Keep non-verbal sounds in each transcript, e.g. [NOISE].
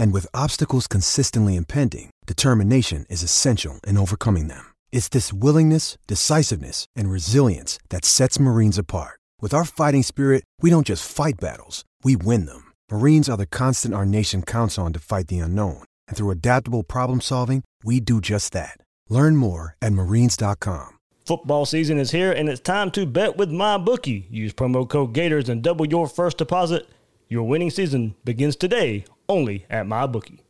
And with obstacles consistently impending, determination is essential in overcoming them. It's this willingness, decisiveness, and resilience that sets Marines apart. With our fighting spirit, we don't just fight battles, we win them. Marines are the constant our nation counts on to fight the unknown. And through adaptable problem solving, we do just that. Learn more at marines.com. Football season is here and it's time to bet with my bookie. Use promo code Gators and double your first deposit. Your winning season begins today only at my bookie.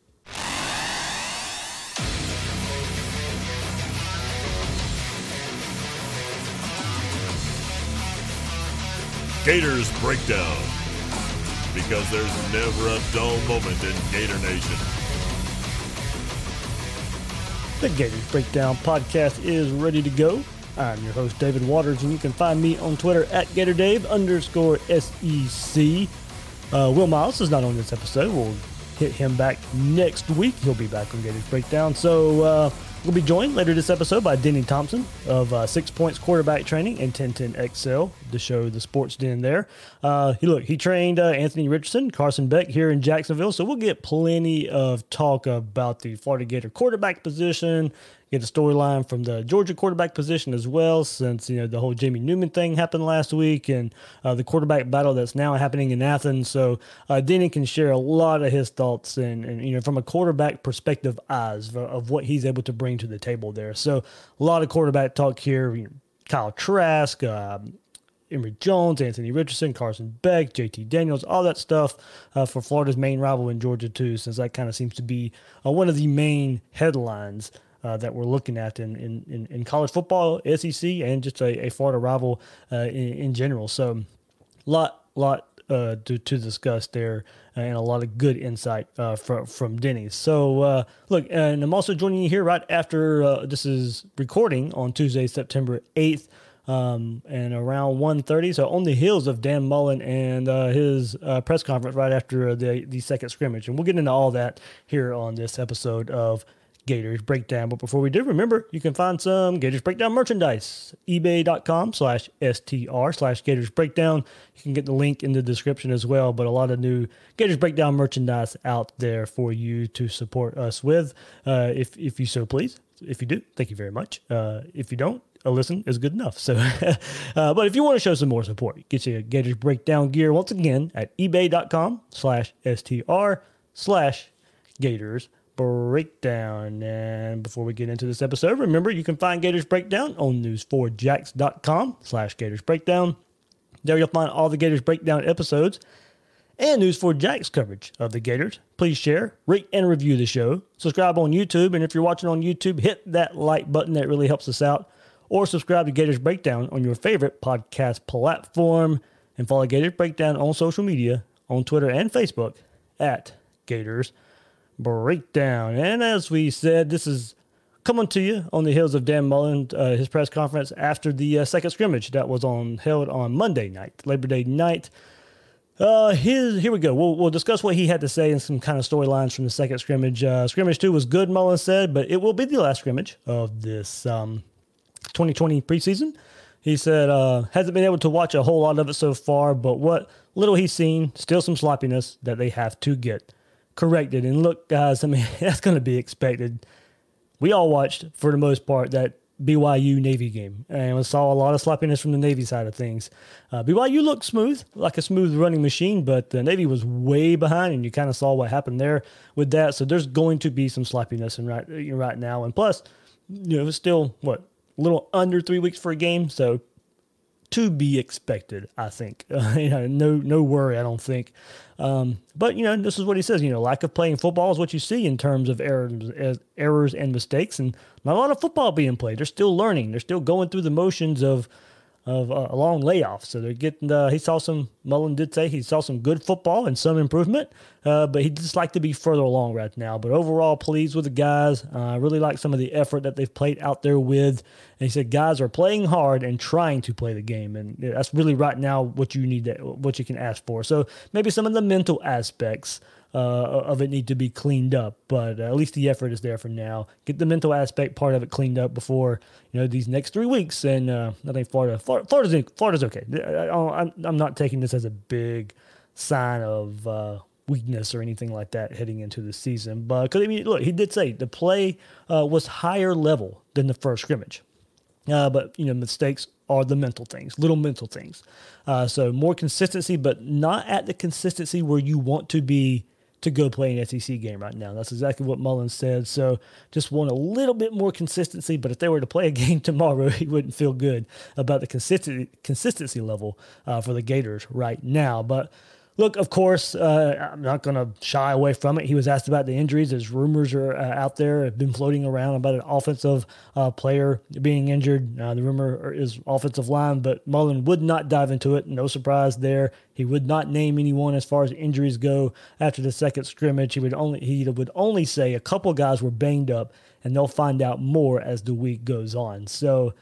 Gators Breakdown. Because there's never a dull moment in Gator Nation. The Gators Breakdown podcast is ready to go. I'm your host, David Waters, and you can find me on Twitter at GatorDave underscore SEC. Uh, Will Miles is not on this episode. We'll hit him back next week. He'll be back on Gators Breakdown. So uh, we'll be joined later this episode by Denny Thompson of uh, Six Points Quarterback Training and 1010 XL to show the sports den there. Uh, he look, he trained uh, Anthony Richardson, Carson Beck here in Jacksonville. So we'll get plenty of talk about the Florida Gator quarterback position, get a storyline from the Georgia quarterback position as well, since you know the whole Jamie Newman thing happened last week, and uh, the quarterback battle that's now happening in Athens. So uh, Denny can share a lot of his thoughts and, and you know from a quarterback perspective eyes of, what he's able to bring to the table there. So a lot of quarterback talk here. You know, Kyle Trask. Um, Emory Jones, Anthony Richardson, Carson Beck, JT Daniels, all that stuff uh, for Florida's main rival in Georgia, too, since that kind of seems to be uh, one of the main headlines uh, that we're looking at in, in, in, college football, SEC, and just a, a Florida rival uh, in, in, general. So, lot, lot uh, to, to discuss there uh, and a lot of good insight uh, from from Denny. So uh, look, and I'm also joining you here right after this is recording on Tuesday, September 8th um, and around 1.30 so on the heels of dan mullen and uh, his uh, press conference right after the, the second scrimmage and we'll get into all that here on this episode of gators breakdown. But before we do remember you can find some gators breakdown merchandise. ebay.com slash str slash gators breakdown. You can get the link in the description as well but a lot of new gators breakdown merchandise out there for you to support us with. Uh, if, if you so please if you do thank you very much. Uh, if you don't a listen is good enough. So, [LAUGHS] uh, but if you want to show some more support, get your Gators Breakdown gear once again at ebay.com slash str slash Gators Breakdown. And before we get into this episode, remember you can find Gators Breakdown on news4jax.com slash Gators Breakdown. There you'll find all the Gators Breakdown episodes and News4Jax coverage of the Gators. Please share, rate, and review the show. Subscribe on YouTube, and if you're watching on YouTube, hit that like button. That really helps us out or subscribe to Gators Breakdown on your favorite podcast platform and follow Gators Breakdown on social media on Twitter and Facebook at Gators Breakdown. And as we said, this is coming to you on the heels of Dan Mullen, uh, his press conference after the uh, second scrimmage that was on held on Monday night, Labor Day night. Uh, his, here we go. We'll, we'll discuss what he had to say and some kind of storylines from the second scrimmage. Uh, scrimmage two was good, Mullen said, but it will be the last scrimmage of this um, 2020 preseason. He said uh, hasn't been able to watch a whole lot of it so far, but what little he's seen, still some sloppiness that they have to get corrected. And look, guys, I mean [LAUGHS] that's going to be expected. We all watched for the most part that BYU Navy game, and we saw a lot of sloppiness from the Navy side of things. Uh, BYU looked smooth, like a smooth running machine, but the Navy was way behind, and you kind of saw what happened there with that. So there's going to be some sloppiness in right right now, and plus, you know, it's still what little under three weeks for a game. So to be expected. I think uh, [LAUGHS] you know, no no worry. I don't think. Um, but you know, this is what he says. You know, lack of playing football is what you see in terms of errors, errors and mistakes, and not a lot of football being played. They're still learning. They're still going through the motions of of uh, a long layoff. So they're getting. Uh, he saw some. Mullen did say he saw some good football and some improvement, uh, but he'd just like to be further along right now. But overall, pleased with the guys. I really like some of the effort that they've played out there with. And he said guys are playing hard and trying to play the game, and that's really right now what you need. To, what you can ask for. So maybe some of the mental aspects uh, of it need to be cleaned up. But uh, at least the effort is there for now. Get the mental aspect part of it cleaned up before you know these next three weeks. And uh, I think Florida, Florida Florida's, Florida's okay. I, am not taking this as a big sign of uh, weakness or anything like that heading into the season. But because I mean, look, he did say the play uh, was higher level than the first scrimmage. Uh, but you know, mistakes are the mental things, little mental things. Uh, so more consistency, but not at the consistency where you want to be to go play an SEC game right now. That's exactly what Mullins said. So just want a little bit more consistency. But if they were to play a [LAUGHS] game tomorrow, he wouldn't feel good about the consistency consistency level uh, for the Gators right now. But Look, of course, uh, I'm not going to shy away from it. He was asked about the injuries. There's rumors are uh, out there, have been floating around about an offensive uh, player being injured. Uh, the rumor is offensive line, but Mullen would not dive into it. No surprise there. He would not name anyone as far as injuries go after the second scrimmage. He would only he would only say a couple guys were banged up, and they'll find out more as the week goes on. So.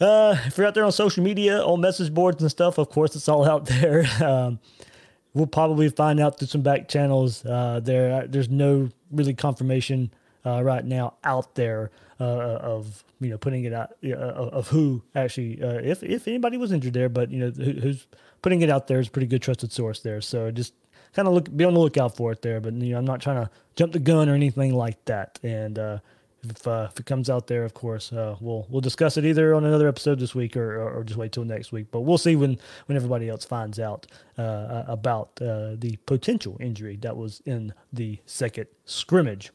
Uh, if you're out there on social media, on message boards and stuff, of course, it's all [LAUGHS] out there. Um, we'll probably find out through some back channels. Uh, there, uh, there's no really confirmation uh, right now out there uh, of you know putting it out uh, of who actually uh, if if anybody was injured there, but you know who, who's putting it out there is a pretty good trusted source there. So just kind of look be on the lookout for it there. But you know I'm not trying to jump the gun or anything like that. And if, uh, if it comes out there, of course, uh, we'll we'll discuss it either on another episode this week or, or, or just wait till next week. But we'll see when when everybody else finds out uh, about uh, the potential injury that was in the second scrimmage.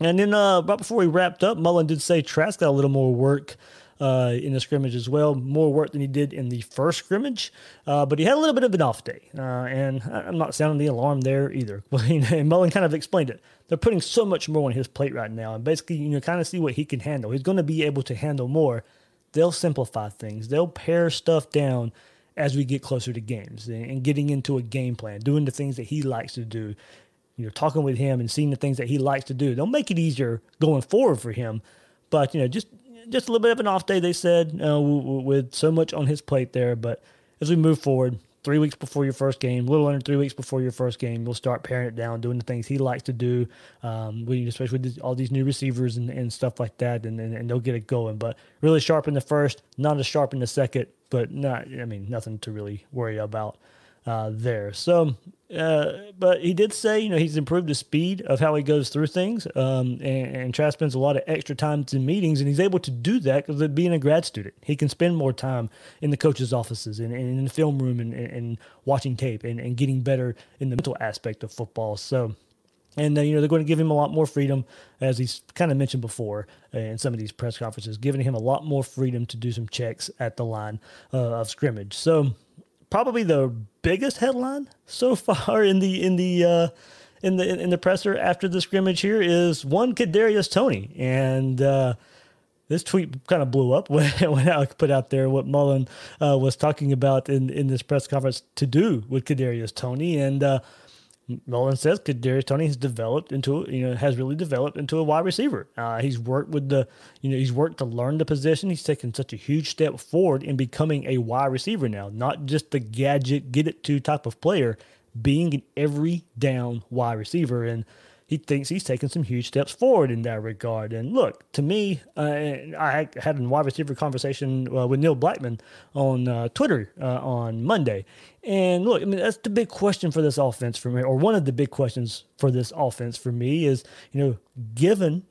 And then uh, right before we wrapped up, Mullen did say Trask got a little more work uh, in the scrimmage as well. More work than he did in the first scrimmage, uh, but he had a little bit of an off day. Uh, and I'm not sounding the alarm there either. [LAUGHS] and Mullen kind of explained it. They're putting so much more on his plate right now, and basically, you know, kind of see what he can handle. He's going to be able to handle more. They'll simplify things. They'll pare stuff down as we get closer to games and getting into a game plan, doing the things that he likes to do you know, talking with him and seeing the things that he likes to do. They'll make it easier going forward for him. But, you know, just just a little bit of an off day, they said, uh, with so much on his plate there. But as we move forward, three weeks before your first game, a little under three weeks before your first game, we'll start paring it down, doing the things he likes to do, um, especially with all these new receivers and, and stuff like that, and, and, and, they'll get it going. But really sharp in the first, not as sharp in the second, but not, I mean, nothing to really worry about uh, there. So, uh, but he did say, you know, he's improved the speed of how he goes through things. Um, and, and Trask spends a lot of extra time in meetings, and he's able to do that because of being a grad student. He can spend more time in the coaches' offices and, and in the film room and, and, and watching tape and, and getting better in the mental aspect of football. So, and uh, you know they're going to give him a lot more freedom, as he's kind of mentioned before uh, in some of these press conferences, giving him a lot more freedom to do some checks at the line uh, of scrimmage. So probably the biggest headline so [LAUGHS] far in the in the uh, in the in the presser after the scrimmage here is one Kadarius Toney, and uh, this tweet kind of blew up [LAUGHS] when, when I put out there what Mullen uh, was talking about in in this press conference to do with Kadarius Toney, and Mullen says Kadarius Toney has developed into you know has really developed into a wide receiver. Uh, he's worked with the you know he's worked to learn the position. He's taken such a huge step forward in becoming a wide receiver now, not just the gadget get it to type of player, being an every down wide receiver and he thinks he's taken some huge steps forward in that regard. And look, to me, uh, I had a wide receiver conversation uh, with Neil Blackmon on uh, Twitter uh, on Monday. And look, I mean, that's the big question for this offense for me, or one of the big questions for this offense for me is, you know, given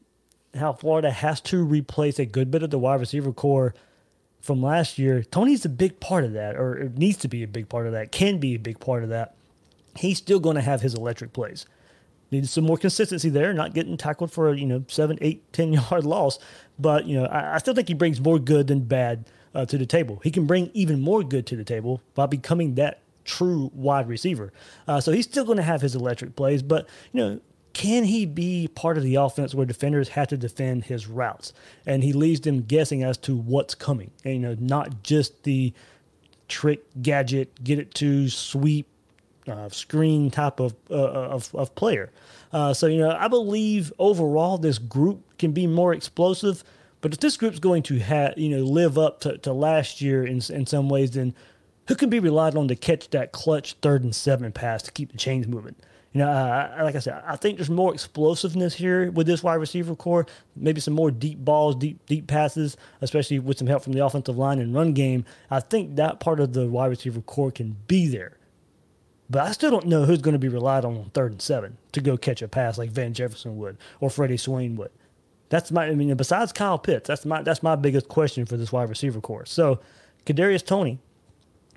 how Florida has to replace a good bit of the wide receiver corps from last year, Toney's a big part of that, or needs to be a big part of that, can be a big part of that. He's still going to have his electric plays. Needed some more consistency there, not getting tackled for a you know seven, eight, [LAUGHS] ten yard loss. But you know, I, I still think he brings more good than bad uh, to the table. He can bring even more good to the table by becoming that true wide receiver. Uh, so he's still going to have his electric plays, but you know, can he be part of the offense where defenders have to defend his routes and he leaves them guessing as to what's coming? And, you know, not just the trick gadget, get it to sweep, uh, screen type of uh, of, of player. Uh, so you know, I believe overall this group can be more explosive. But if this group's going to have you know live up to, to last year in in some ways, then who can be relied on to catch that clutch third and seven pass to keep the chains moving? You know, uh, like I said, I think there's more explosiveness here with this wide receiver corps. Maybe some more deep balls, deep deep passes, especially with some help from the offensive line and run game. I think that part of the wide receiver corps can be there. But I still don't know who's going to be relied on on third and seven to go catch a pass like Van Jefferson would or Freddie Swain would. That's my. I mean, besides Kyle Pitts, that's my that's my biggest question for this wide receiver corps. So, Kadarius Toney,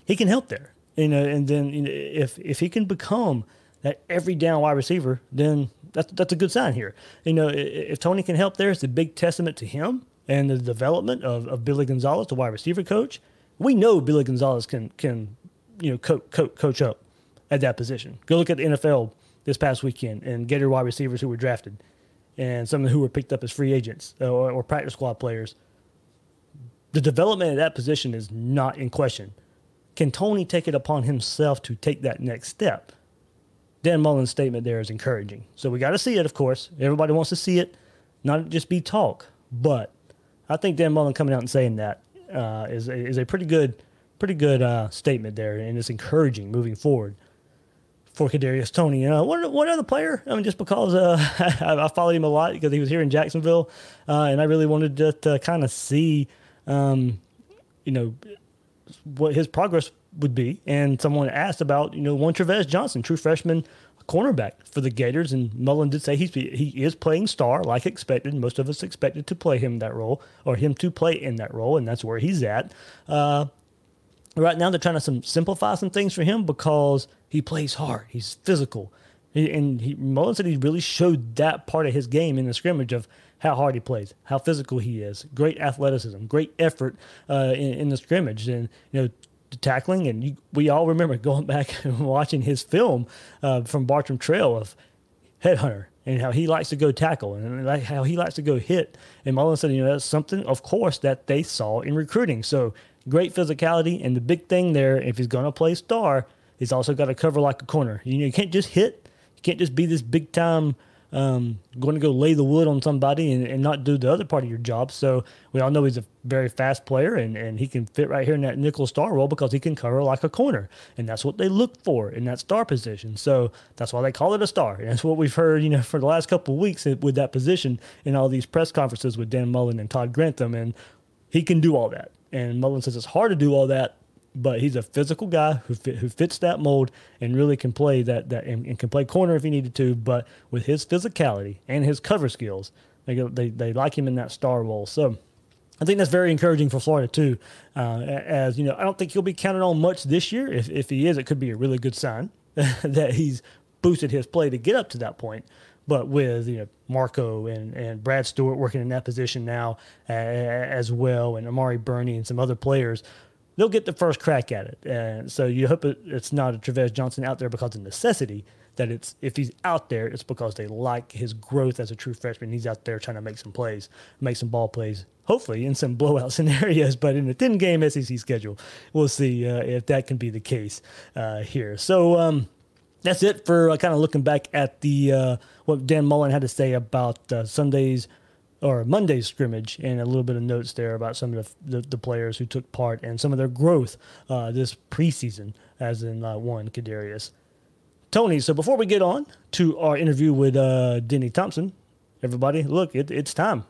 he can help there. You know, and then you know, if if he can become that every down wide receiver, then that's that's a good sign here. You know, if Toney can help there, it's a big testament to him and the development of, of Billy Gonzales, the wide receiver coach. We know Billy Gonzales can can you know co- co- coach up at that position. Go look at the NFL this past weekend and get your wide receivers who were drafted and some of who were picked up as free agents or, or practice squad players. The development of that position is not in question. Can Toney take it upon himself to take that next step? Dan Mullen's statement there is encouraging. So we got to see it, of course. Everybody wants to see it, not just be talk. But I think Dan Mullen coming out and saying that uh, is is a pretty good, pretty good uh, statement there, and it's encouraging moving forward for Kadarius Toney. Know, one, one other player. I mean, just because uh, [LAUGHS] I, I, followed him a lot because he was here in Jacksonville, uh, and I really wanted to, to kind of see, um, you know, what his progress would be. And someone asked about, you know, one Tre'Vez Johnson, true freshman cornerback for the Gators, and Mullen did say he's he is playing star like expected. Most of us expected to play him that role or him to play in that role, and that's where he's at. Uh, right now, they're trying to some, simplify some things for him because he plays hard. He's physical, he, and he, Mullen said he really showed that part of his game in the scrimmage of how hard he plays, how physical he is, great athleticism, great effort uh, in, in, the scrimmage, and you know the tackling, and you, we all remember [LAUGHS] going back and watching his film uh, from Bartram Trail of Headhunter and how he likes to go tackle and how he likes to go hit. And Mullen said, you know, that's something, of course, that they saw in recruiting. So great physicality, and the big thing there, if he's going to play star, he's also got to cover like a corner. You know, you can't just hit. You can't just be this big time um, going to go lay the wood on somebody and, and, not do the other part of your job. So we all know he's a very fast player and, and he can fit right here in that nickel star role because he can cover like a corner. And that's what they look for in that star position. So that's why they call it a star. And that's what we've heard, you know, for the last couple of weeks with that position in all these press conferences with Dan Mullen and Todd Grantham. And he can do all that. And Mullen says it's hard to do all that but he's a physical guy who fit, who fits that mold and really can play that that and, and, can play corner if he needed to. But with his physicality and his cover skills, they go, they they like him in that star role. So. I think that's very encouraging for Florida too. Uh, as you know, I don't think he'll be counted on much this year. If if he is, it could be a really good sign [LAUGHS] that he's boosted his play to get up to that point. But with you know Marco and, and Brad Stewart working in that position now uh, as well, and Amari Burney and some other players, they'll get the first crack at it. And so you hope it, it's not a Tre'Vez Johnson out there because of necessity. That it's if he's out there, it's because they like his growth as a true freshman. He's out there trying to make some plays, make some ball plays, hopefully in some [LAUGHS] blowout scenarios. But in a 10 game SEC schedule, we'll see uh, if that can be the case uh, here. So um, that's it for uh, kind of looking back at the uh, what Dan Mullen had to say about uh, Sunday's or Monday's scrimmage and a little bit of notes there about some of the, the, the players who took part and some of their growth uh, this preseason, as in uh, one Kadarius. Toney, so before we get on to our interview with uh, Denny Thompson, everybody, look, it, it's time.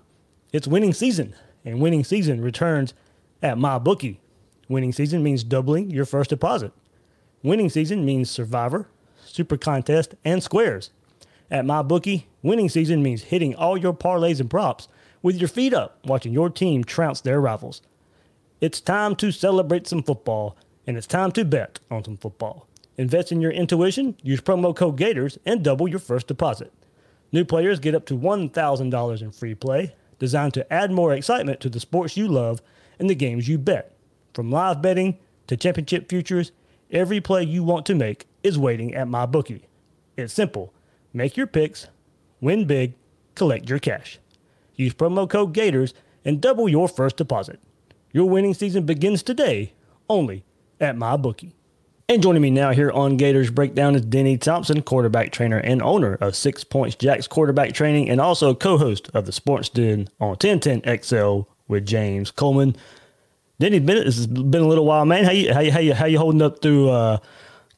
It's winning season, and winning season returns at my bookie. Winning season means doubling your first deposit. Winning season means Survivor, Super Contest, and Squares. At MyBookie, winning season means hitting all your parlays and props with your feet up, watching your team trounce their rivals. It's time to celebrate some football, and it's time to bet on some football. Invest in your intuition, use promo code Gators, and double your first deposit. New players get up to $1,000 in free play, designed to add more excitement to the sports you love and the games you bet. From live betting to championship futures, every play you want to make is waiting at my bookie. It's simple. Make your picks, win big, collect your cash. Use promo code Gators and double your first deposit. Your winning season begins today only at my bookie. And joining me now here on Gators Breakdown is Denny Thompson, quarterback trainer and owner of Six Points Jacks Quarterback Training, and also co-host of the Sports Den on 1010 XL with James Coleman. Denny, been, it's been a little while, man. How you how you how you, how you holding up through uh,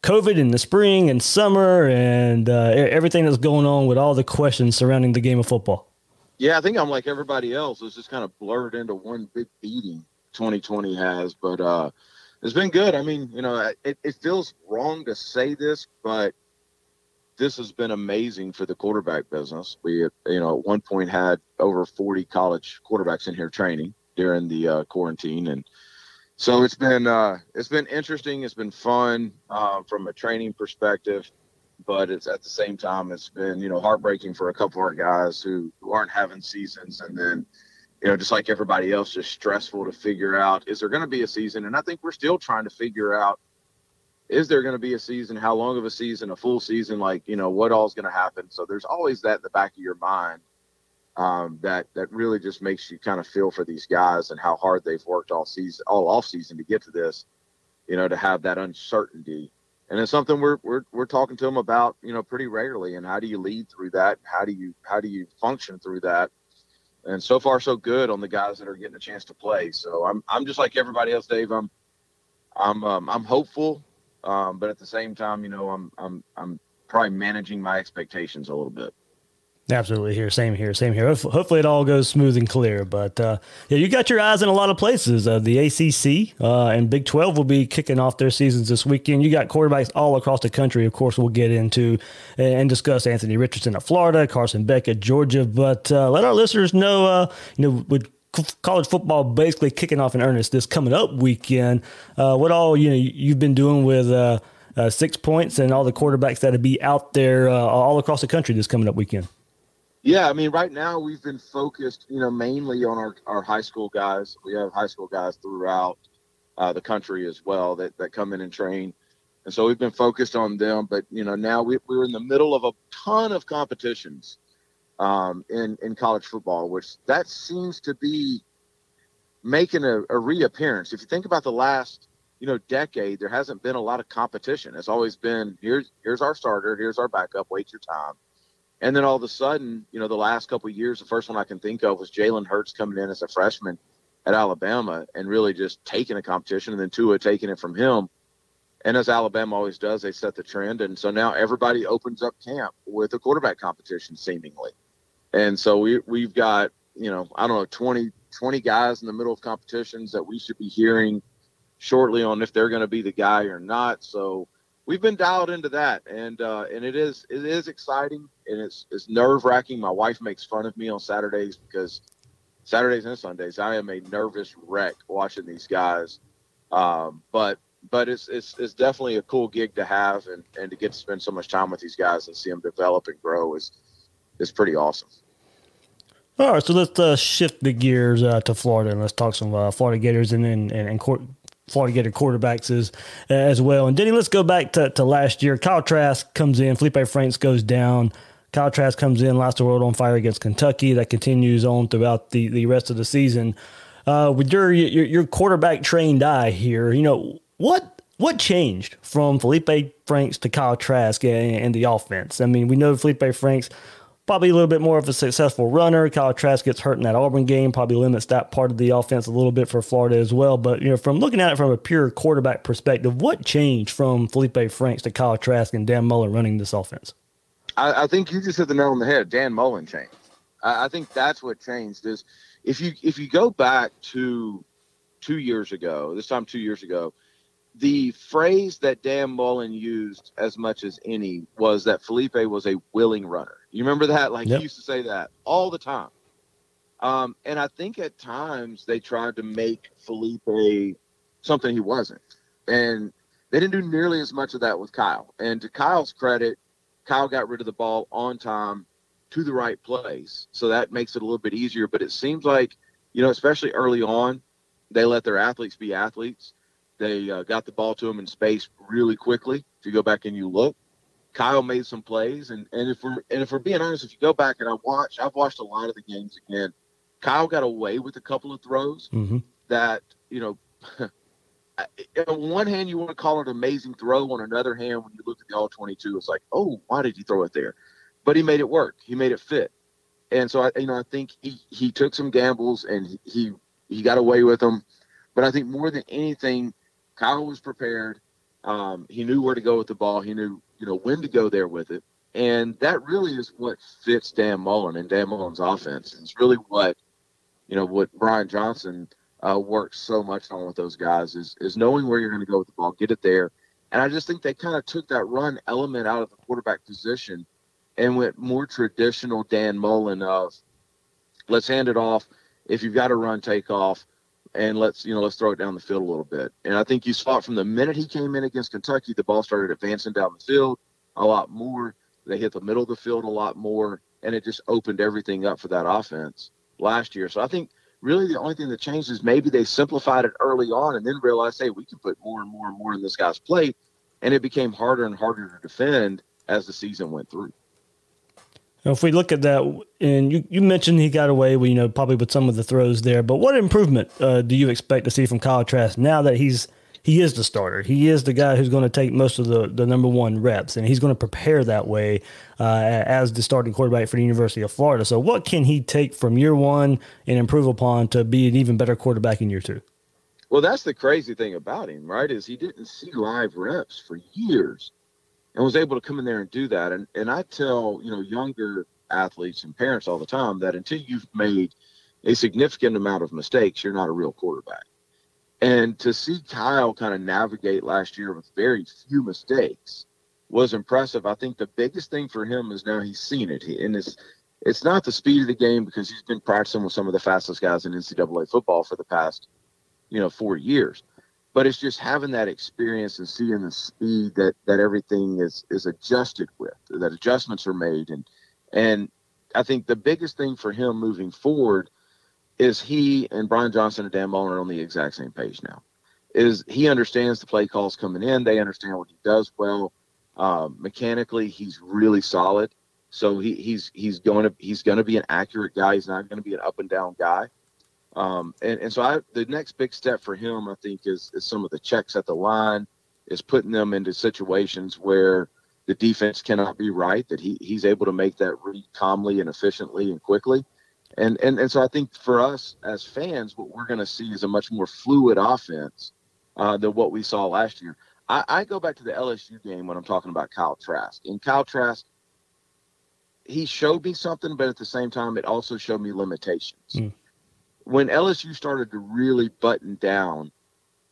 COVID in the spring and summer and uh, everything that's going on with all the questions surrounding the game of football? Yeah, I think I'm like everybody else. It's just kind of blurred into one big beating 2020 has, but uh, it's been good. I mean, you know, it, it feels wrong to say this, but this has been amazing for the quarterback business. We, you know, at one point had over 40 college quarterbacks in here training during the uh, quarantine, and so it's been uh, it's been interesting. It's been fun uh, from a training perspective, but it's at the same time it's been you know heartbreaking for a couple of our guys who, who aren't having seasons, and then you know, just like everybody else, just stressful to figure out is there going to be a season? And I think we're still trying to figure out is there going to be a season? How long of a season? A full season? Like, you know, what all's going to happen? So there's always that in the back of your mind um, that that really just makes you kind of feel for these guys and how hard they've worked all season, all off season to get to this. You know, to have that uncertainty, and it's something we're we're we're talking to them about, you know, pretty regularly. And how do you lead through that? How do you how do you function through that? and so far so good on the guys that are getting a chance to play. So I'm I'm just like everybody else, Dave. I'm I'm um, I'm hopeful, um, but at the same time, you know, I'm I'm I'm probably managing my expectations a little bit. Absolutely, here, same here, same here. Hopefully, it all goes smooth and clear. But uh, yeah, you got your eyes in a lot of places. Uh, the ACC uh, and Big Twelve will be kicking off their seasons this weekend. You got quarterbacks all across the country. Of course, we'll get into and discuss Anthony Richardson of Florida, Carson Beck at Georgia. But uh, let our listeners know, uh, you know, with college football basically kicking off in earnest this coming up weekend, uh, what all you know you've been doing with. Six points and all the quarterbacks that'll be out there all across the country this coming up weekend. Yeah, I mean, right now we've been focused, you know, mainly on our, our high school guys. We have high school guys throughout uh, the country as well that, that come in and train. And so we've been focused on them. But, you know, now we, we're in the middle of a ton of competitions um, in, in college football, which that seems to be making a, a reappearance. If you think about the last, you know, decade, there hasn't been a lot of competition. It's always been here's here's our starter, here's our backup, wait your time and then all of a sudden, you know, the last couple years, the first one I can think of was Jalen Hurts coming in as a freshman at Alabama and really just taking a competition, and then Tua taking it from him. And as Alabama always does, they set the trend, and so now everybody opens up camp with a quarterback competition, seemingly. And so we we've got you know I don't know 20 20 guys in the middle of competitions that we should be hearing shortly on if they're going to be the guy or not. So we've been dialed into that, and uh, and it is it is exciting and it's it's nerve wracking. My wife makes fun of me on Saturdays because Saturdays and Sundays I am a nervous wreck watching these guys. Um, but but it's it's it's definitely a cool gig to have, and and to get to spend so much time with these guys and see them develop and grow is is pretty awesome. All right, so let's uh, shift the gears uh, to Florida and let's talk some uh, Florida Gators and and, and court, Florida Gator quarterbacks as, as well. And Denny, let's go back to, to last year. Kyle Trask comes in, Felipe Franks goes down. Kyle Trask comes in, lights the world on fire against Kentucky. That continues on throughout the, the rest of the season. Uh, with your, your, your quarterback trained eye here, you know what what changed from Felipe Franks to Kyle Trask and, and the offense? I mean, we know Felipe Franks probably a little bit more of a successful runner. Kyle Trask gets hurt in that Auburn game, probably limits that part of the offense a little bit for Florida as well. But you know, from looking at it from a pure quarterback perspective, what changed from Felipe Franks to Kyle Trask and Dan Mullen running this offense? I, I think you just hit the nail on the head. Dan Mullen changed. I, I think that's what changed. Is if you if you go back to two years ago, this time two years ago, the phrase that Dan Mullen used as much as any was that Felipe was a willing runner. You remember that? Like yep. he used to say that all the time. Um, and I think at times they tried to make Felipe something he wasn't. And they didn't do nearly as much of that with Kyle. And to Kyle's credit, Kyle got rid of the ball on time to the right place. So that makes it a little bit easier. But it seems like, you know, especially early on, They let their athletes be athletes. They uh, got the ball to them in space really quickly. If you go back and you look, Kyle made some plays, and, and if we're and if we're being honest, if you go back and I watch, I've watched a lot of the games again. Kyle got away with a couple of throws mm-hmm. that you know. [LAUGHS] on one hand, you want to call it an amazing throw. On another hand, when you look at the all 22, it's like, oh, why did he throw it there? But he made it work. He made it fit. And so I, you know, I think he, he took some gambles and he, he, he got away with them. But I think more than anything, Kyle was prepared. Um, he knew where to go with the ball. He knew, you know, when to go there with it. And that really is what fits Dan Mullen and Dan Mullen's offense. It's really what, you know, what Brian Johnson uh, works so much on with those guys is is knowing where you're going to go with the ball, get it there. And I just think they kind of took that run element out of the quarterback position and went more traditional Dan Mullen of let's hand it off. If you've got a run, take off and let's you know let's throw it down the field a little bit. And I think you saw it from the minute he came in against Kentucky, the ball started advancing down the field a lot more. They hit the middle of the field a lot more, and it just opened everything up for that offense last year. So I think really the only thing that changed is maybe they simplified it early on and then realized, hey, we can put more and more and more in this guy's plate, and it became harder and harder to defend as the season went through. If we look at that, and you, you mentioned he got away with, you know, probably with some of the throws there, but what improvement uh, do you expect to see from Kyle Trask now that he's he is the starter. He is the guy who's going to take most of the, the number one reps, and he's going to prepare that way uh, as the starting quarterback for the University of Florida. So, what can he take from year one and improve upon to be an even better quarterback in year two? Well, that's the crazy thing about him, right? Is he didn't see live reps for years and was able to come in there and do that. And and I tell you know younger athletes and parents all the time that until you've made a significant amount of mistakes, you're not a real quarterback. And to see Kyle kind of navigate last year with very few mistakes was impressive. I think the biggest thing for him is now he's seen it, he, and it's it's not the speed of the game because he's been practicing with some of the fastest guys in NCAA football for the past you know four years but it's just having that experience and seeing the speed that that everything is is adjusted with that adjustments are made. And and i think the biggest thing for him moving forward is he and brian johnson and dan mullen are on the exact same page now. Is he understands the play calls coming in. They understand what he does well. Um, mechanically he's really solid. So he, he's he's going to he's going to be an accurate guy. He's not going to be an up and down guy um, and, and so I, the next big step for him, I think, is, is some of the checks at the line, is putting them into situations where the defense cannot be right, that he, he's able to make that read calmly and efficiently and quickly. And, and, and so I think for us as fans, what we're going to see is a much more fluid offense uh, than what we saw last year. I, I go back to the LSU game when I'm talking about Kyle Trask. And Kyle Trask, he showed me something, but at the same time, it also showed me limitations. Mm when LSU started to really button down,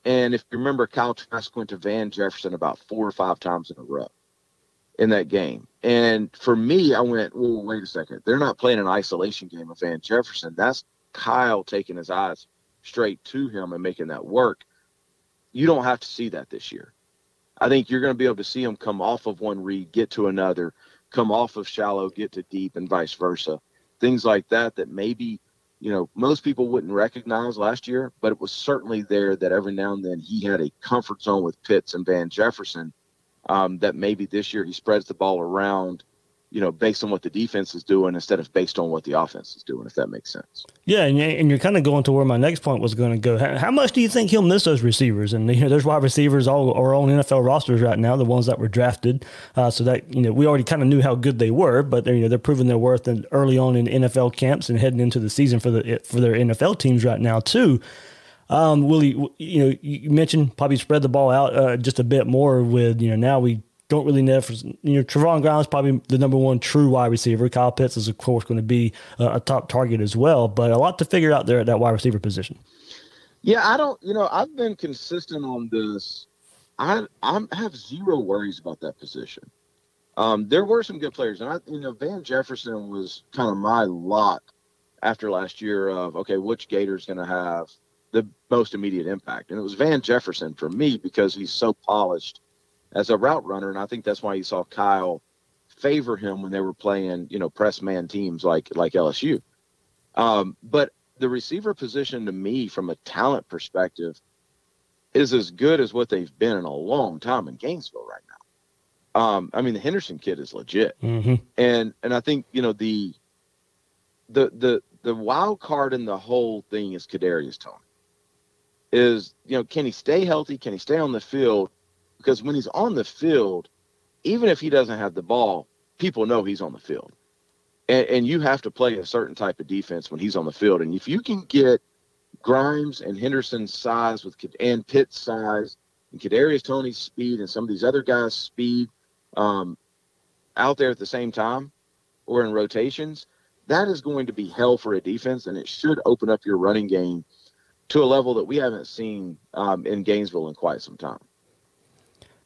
and if you remember, Kyle Trask went to Van Jefferson about four or five times in a row in that game. And for me, I went, well, wait a second. They're not playing an isolation game of Van Jefferson. That's Kyle taking his eyes straight to him and making that work. You don't have to see that this year. I think you're going to be able to see him come off of one read, get to another, come off of shallow, get to deep, and vice versa. Things like that that maybe you know, most people wouldn't recognize last year, but it was certainly there that every now and then he had a comfort zone with Pitts and Van Jefferson. Um, that maybe this year he spreads the ball around you know, based on what the defense is doing instead of based on what the offense is doing, if that makes sense. Yeah, and, and you're kind of going to where my next point was going to go. How, much do you think he'll miss those receivers? And you know, there's wide receivers all are on NFL rosters right now, the ones that were drafted. Uh, so that you know, we already kind of knew how good they were, but they're you know they're proving their worth and early on in NFL camps and heading into the season for the for their NFL teams right now too. Um, Willie. You know, you mentioned probably spread the ball out uh, just a bit more with you know now we don't really know. For, you know, Trevon is probably the number one true wide receiver. Kyle Pitts is, of course, going to be a, a top target as well. But a lot to figure out there at that wide receiver position. Yeah, I don't. You know, I've been consistent on this. I I have zero worries about that position. Um, there were some good players, and I, you know, Van Jefferson was kind of my lock after last year of okay, which Gator's going to have the most immediate impact, and it was Van Jefferson for me because he's so polished as a route runner, and I think that's why you saw Kyle favor him when they were playing, you know, press man teams like like LSU. Um, but the receiver position to me, from a talent perspective, is as good as what they've been in a long time in Gainesville right now. Um, I mean, the Henderson kid is legit, Mm-hmm. and and I think you know the the the the wild card in the whole thing is Kadarius Toney. Is you know can he stay healthy? Can he stay on the field? Because when he's on the field, even if he doesn't have the ball, people know he's on the field, and, and you have to play a certain type of defense when he's on the field. And if you can get Grimes and Henderson's size with and Pitt's size and Kadarius Toney's speed and some of these other guys' speed um, out there at the same time or in rotations, that is going to be hell for a defense, and it should open up your running game to a level that we haven't seen um, in Gainesville in quite some time.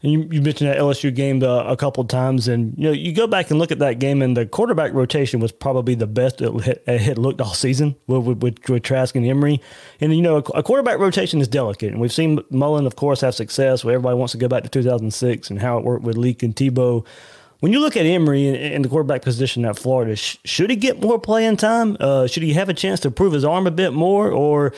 And you, you mentioned that LSU game uh, a couple times, and you know you go back and look at that game, and the quarterback rotation was probably the best it had, looked all season with, with, with, Trask and Emory. And you know a, a quarterback rotation is delicate, and we've seen Mullen, of course, have success. Where everybody wants to go back to 2006 and how it worked with Leak and Tebow. When you look at Emory in, in the quarterback position at Florida, sh- should he get more playing time? Uh, should he have a chance to prove his arm a bit more, or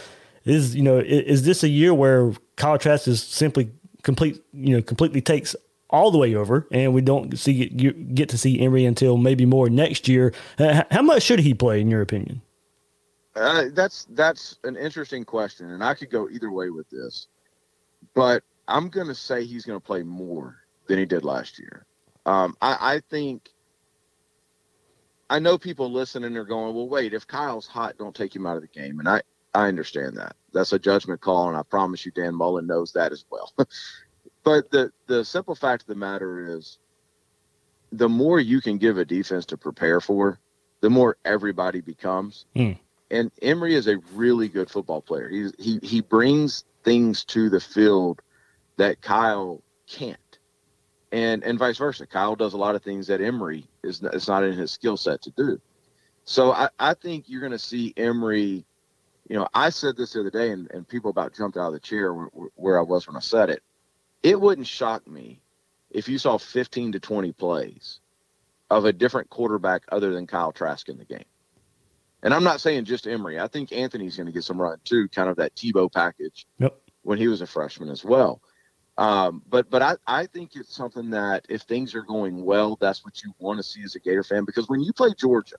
is you know is, is this a year where Kyle Trask is simply complete you know completely takes all the way over, and we don't see get to see Emory until maybe more next year? Uh, how much should he play, in your opinion? Uh, that's that's an interesting question, and I could go either way with this, but I'm going to say he's going to play more than he did last year. Um, I, I think I know people listening are going, well, wait, if Kyle's hot, don't take him out of the game, and I I understand that. That's a judgment call, and I promise you, Dan Mullen knows that as well. [LAUGHS] but the the simple fact of the matter is, the more you can give a defense to prepare for, the more everybody becomes. Hmm. And Emory is a really good football player. He's, he he brings things to the field that Kyle can't, and and vice versa. Kyle does a lot of things that Emory is not, it's not in his skill set to do. So I, I think you're going to see Emory. You know, I said this the other day, and, and people about jumped out of the chair where, where I was when I said it. It wouldn't shock me if you saw 15 to 20 plays of a different quarterback other than Kyle Trask in the game. And I'm not saying just Emory. I think Anthony's going to get some run too, kind of that Tebow package Yep. when he was a freshman as well. Um, but but I, I think it's something that if things are going well, that's what you want to see as a Gator fan. Because when you play Georgia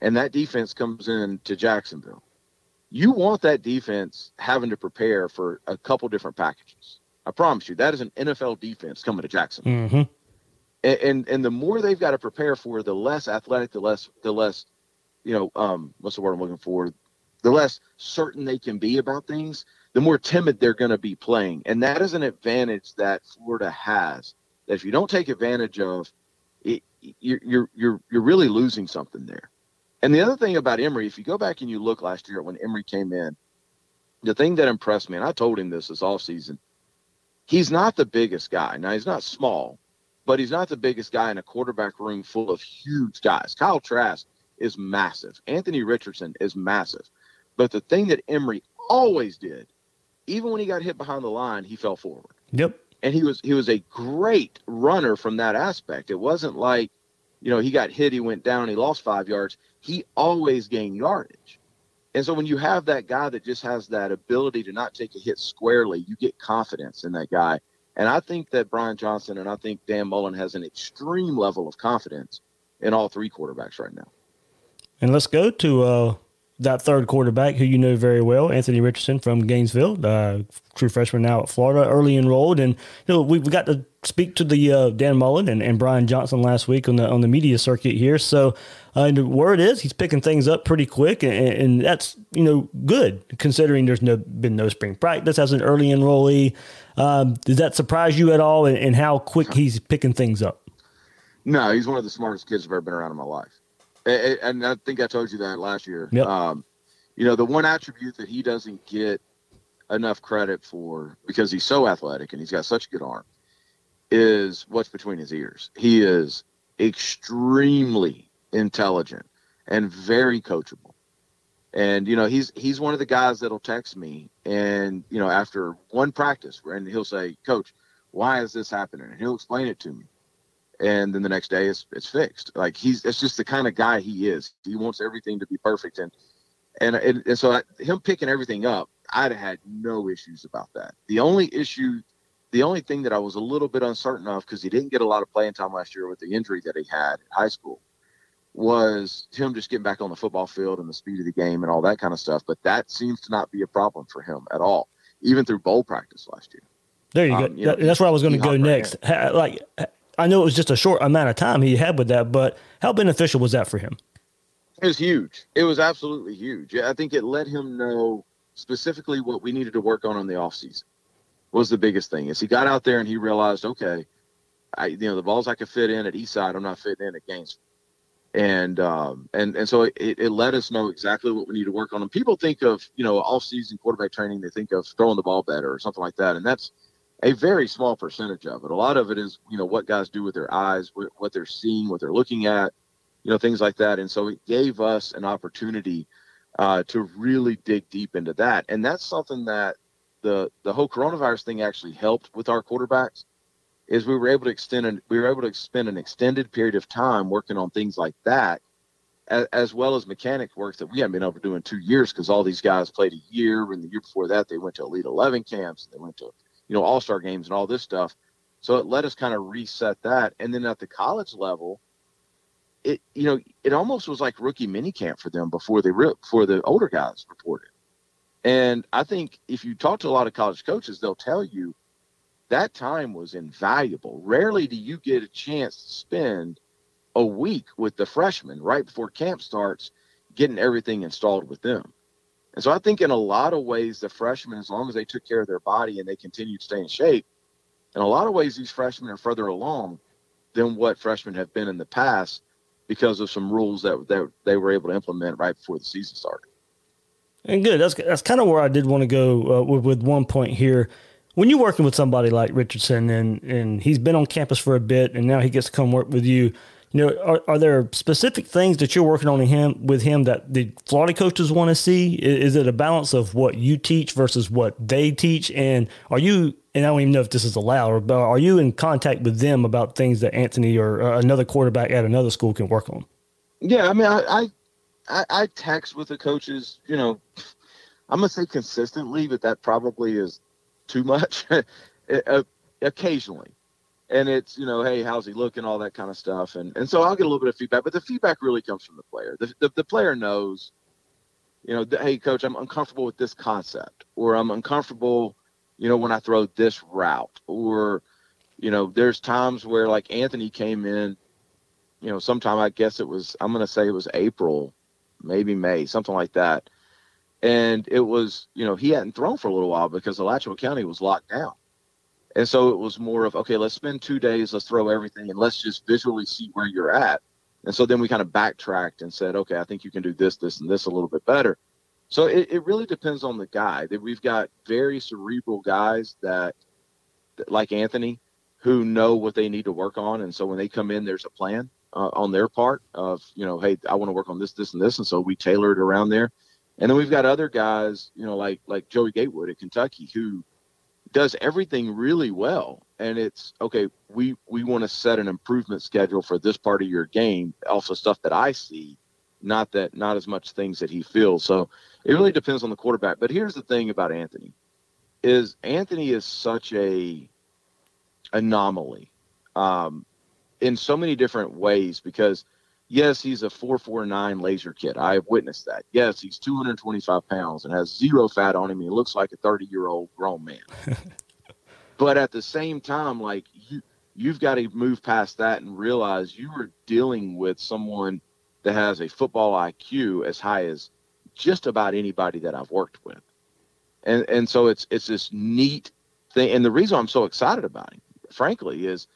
and that defense comes in to Jacksonville, you want that defense having to prepare for a couple different packages. I promise you, that is an NFL defense coming to Jacksonville Mm-hmm. and, and and the more they've got to prepare for, the less athletic, the less the less, you know, um, what's the word I'm looking for? The less certain they can be about things, the more timid they're going to be playing, and that is an advantage that Florida has. That if you don't take advantage of, it, you're you're you're you're really losing something there. And the other thing about Emory, if you go back and you look last year when Emory came in, the thing that impressed me, and I told him this this offseason, he's not the biggest guy. Now he's not small, but he's not the biggest guy in a quarterback room full of huge guys. Kyle Trask is massive. Anthony Richardson is massive. But the thing that Emory always did, even when he got hit behind the line, he fell forward. Yep. And he was he was a great runner from that aspect. It wasn't like, you know, he got hit, he went down, he lost five yards. He always gained yardage. And so when you have that guy that just has that ability to not take a hit squarely, you get confidence in that guy. And I think that Brian Johnson and I think Dan Mullen has an extreme level of confidence in all three quarterbacks right now. And let's go to uh, that third quarterback who you know very well, Anthony Richardson from Gainesville, uh, true freshman now at Florida, early enrolled. And you know, we've got to speak to the uh, Dan Mullen and, and Brian Johnson last week on the on the media circuit here. So uh, the word is he's picking things up pretty quick, and, and that's you know good considering there's no been no spring practice as an early enrollee. Um, does that surprise you at all, and, and how quick he's picking things up? No, he's one of the smartest kids I've ever been around in my life. And, and I think I told you that last year. Yep. Um, you know, the one attribute that he doesn't get enough credit for because he's so athletic and he's got such a good arm is what's between his ears. He is extremely intelligent and very coachable. And you know, he's he's one of the guys that'll text me and you know, after one practice and he'll say, Coach, why is this happening? And he'll explain it to me and then the next day it's it's fixed. Like he's it's just the kind of guy he is. He wants everything to be perfect and and and, and so I, him picking everything up, I'd have had no issues about that. The only issue, the only thing that I was a little bit uncertain of because he didn't get a lot of playing time last year with the injury that he had in high school, was him just getting back on the football field and the speed of the game and all that kind of stuff. But that seems to not be a problem for him at all, even through bowl practice last year. There you um, go. You know, That's where I was going to go next. Like, I know it was just a short amount of time he had with that, but how beneficial was that for him? It was huge. It was absolutely huge. I think it let him know specifically what we needed to work on in the offseason was the biggest thing. Is he got out there and he realized, okay, I, you know, the balls I could fit in at Eastside, I'm not fitting in at Gainesville and um, and and so it, it let us know exactly what we need to work on. And people think of you know all season quarterback training, they think of throwing the ball better or something like that, and that's a very small percentage of it. A lot of it is you know what guys do with their eyes, what they're seeing, what they're looking at, you know things like that. And so it gave us an opportunity uh, to really dig deep into that, and that's something that the the whole coronavirus thing actually helped with our quarterbacks is we were able to extend we were able to spend an extended period of time working on things like that as, as well as mechanic work that we haven't been able to do in two years because all these guys played a year and the year before that they went to elite 11 camps and they went to you know all-star games and all this stuff. So it let us kind of reset that. And then at the college level it you know it almost was like rookie mini camp for them before they before the older guys reported and i think if you talk to a lot of college coaches they'll tell you that time was invaluable. Rarely do you get a chance to spend a week with the freshmen right before camp starts, getting everything installed with them. And so I think in a lot of ways, the freshmen, as long as they took care of their body and they continued to stay in shape, in a lot of ways, these freshmen are further along than what freshmen have been in the past because of some rules that, that they were able to implement right before the season started. And good. That's that's kind of where I did want to go uh, with, with one point here when you're working with somebody like Richardson and and he's been on campus for a bit and now he gets to come work with you, you know, are, are there specific things that you're working on in him with him that the Florida coaches want to see? Is, is it a balance of what you teach versus what they teach? And are you and I don't even know if this is allowed, but are you in contact with them about things that Anthony or uh, another quarterback at another school can work on? Yeah, I mean, I, I I text with the coaches. You know, I'm gonna say consistently, but that probably is too much [LAUGHS] eh, eh, occasionally. And it's, you know, hey, how's he looking, all that kind of stuff. And and so I'll get a little bit of feedback, but the feedback really comes from the player. The, the, the player knows, you know, hey, coach, I'm uncomfortable with this concept, or I'm uncomfortable, you know, when I throw this route, or, you know, there's times where like Anthony came in, you know, sometime I guess it was, I'm going to say it was April, maybe May, something like that and it was you know he hadn't thrown for a little while because Alachua County was locked down, and so it was more of okay, let's spend two days, let's throw everything, and let's just visually see where you're at. And so then we kind of backtracked and said, okay, I think you can do this, this, and this a little bit better. So it, it really depends on the guy. That we've got very cerebral guys that, like Anthony, who know what they need to work on, and so when they come in, there's a plan uh, on their part of you know, hey, I want to work on this, this, and this, and so we tailor it around there. And then we've got other guys, you know, like like Joey Gatewood at Kentucky, who does everything really well. And it's okay. We we want to set an improvement schedule for this part of your game. Also, stuff that I see, not that not as much things that he feels. So it really depends on the quarterback. But here's the thing about Anthony, is Anthony is such a anomaly um, in so many different ways because Yes, he's a 449 laser kid. I have witnessed that. Yes, he's 225 pounds and has zero fat on him. He looks like a 30 year old grown man. [LAUGHS] but at the same time, like you, you've got to move past that and realize you are dealing with someone that has a football IQ as high as just about anybody that I've worked with. And and so it's it's this neat thing. And the reason I'm so excited about him, frankly, is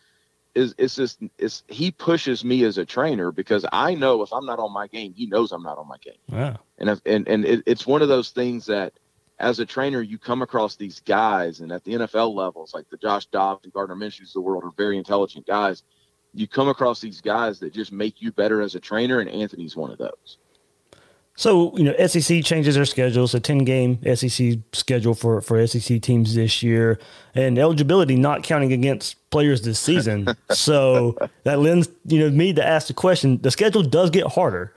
is it's just it's he pushes me as a trainer because I know if I'm not on my game, he knows I'm not on my game. Yeah. And if, and and it, it's one of those things that as a trainer you come across these guys and at the NFL levels like the Josh Dobbs and Gardner Minshew's of the world are very intelligent guys. You come across these guys that just make you better as a trainer, and Anthony's one of those. So, you know, SEC changes their schedule. It's a 10 game SEC schedule for, for SEC teams this year, and eligibility not counting against players this season. [LAUGHS] so that lends, you know, me to ask the question the schedule does get harder.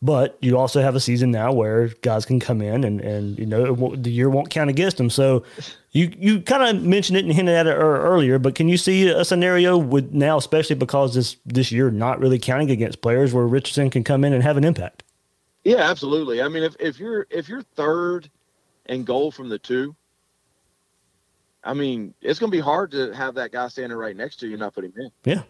But you also have a season now where guys can come in and, and you know the year won't count against them. So you you kind of mentioned it and hinted at it earlier, but can you see a scenario with now, especially because this this year not really counting against players, where Richardson can come in and have an impact? Yeah, absolutely. I mean, if, if you're if you're third and goal from the two, I mean, it's going to be hard to have that guy standing right next to you and not put him in. Yeah,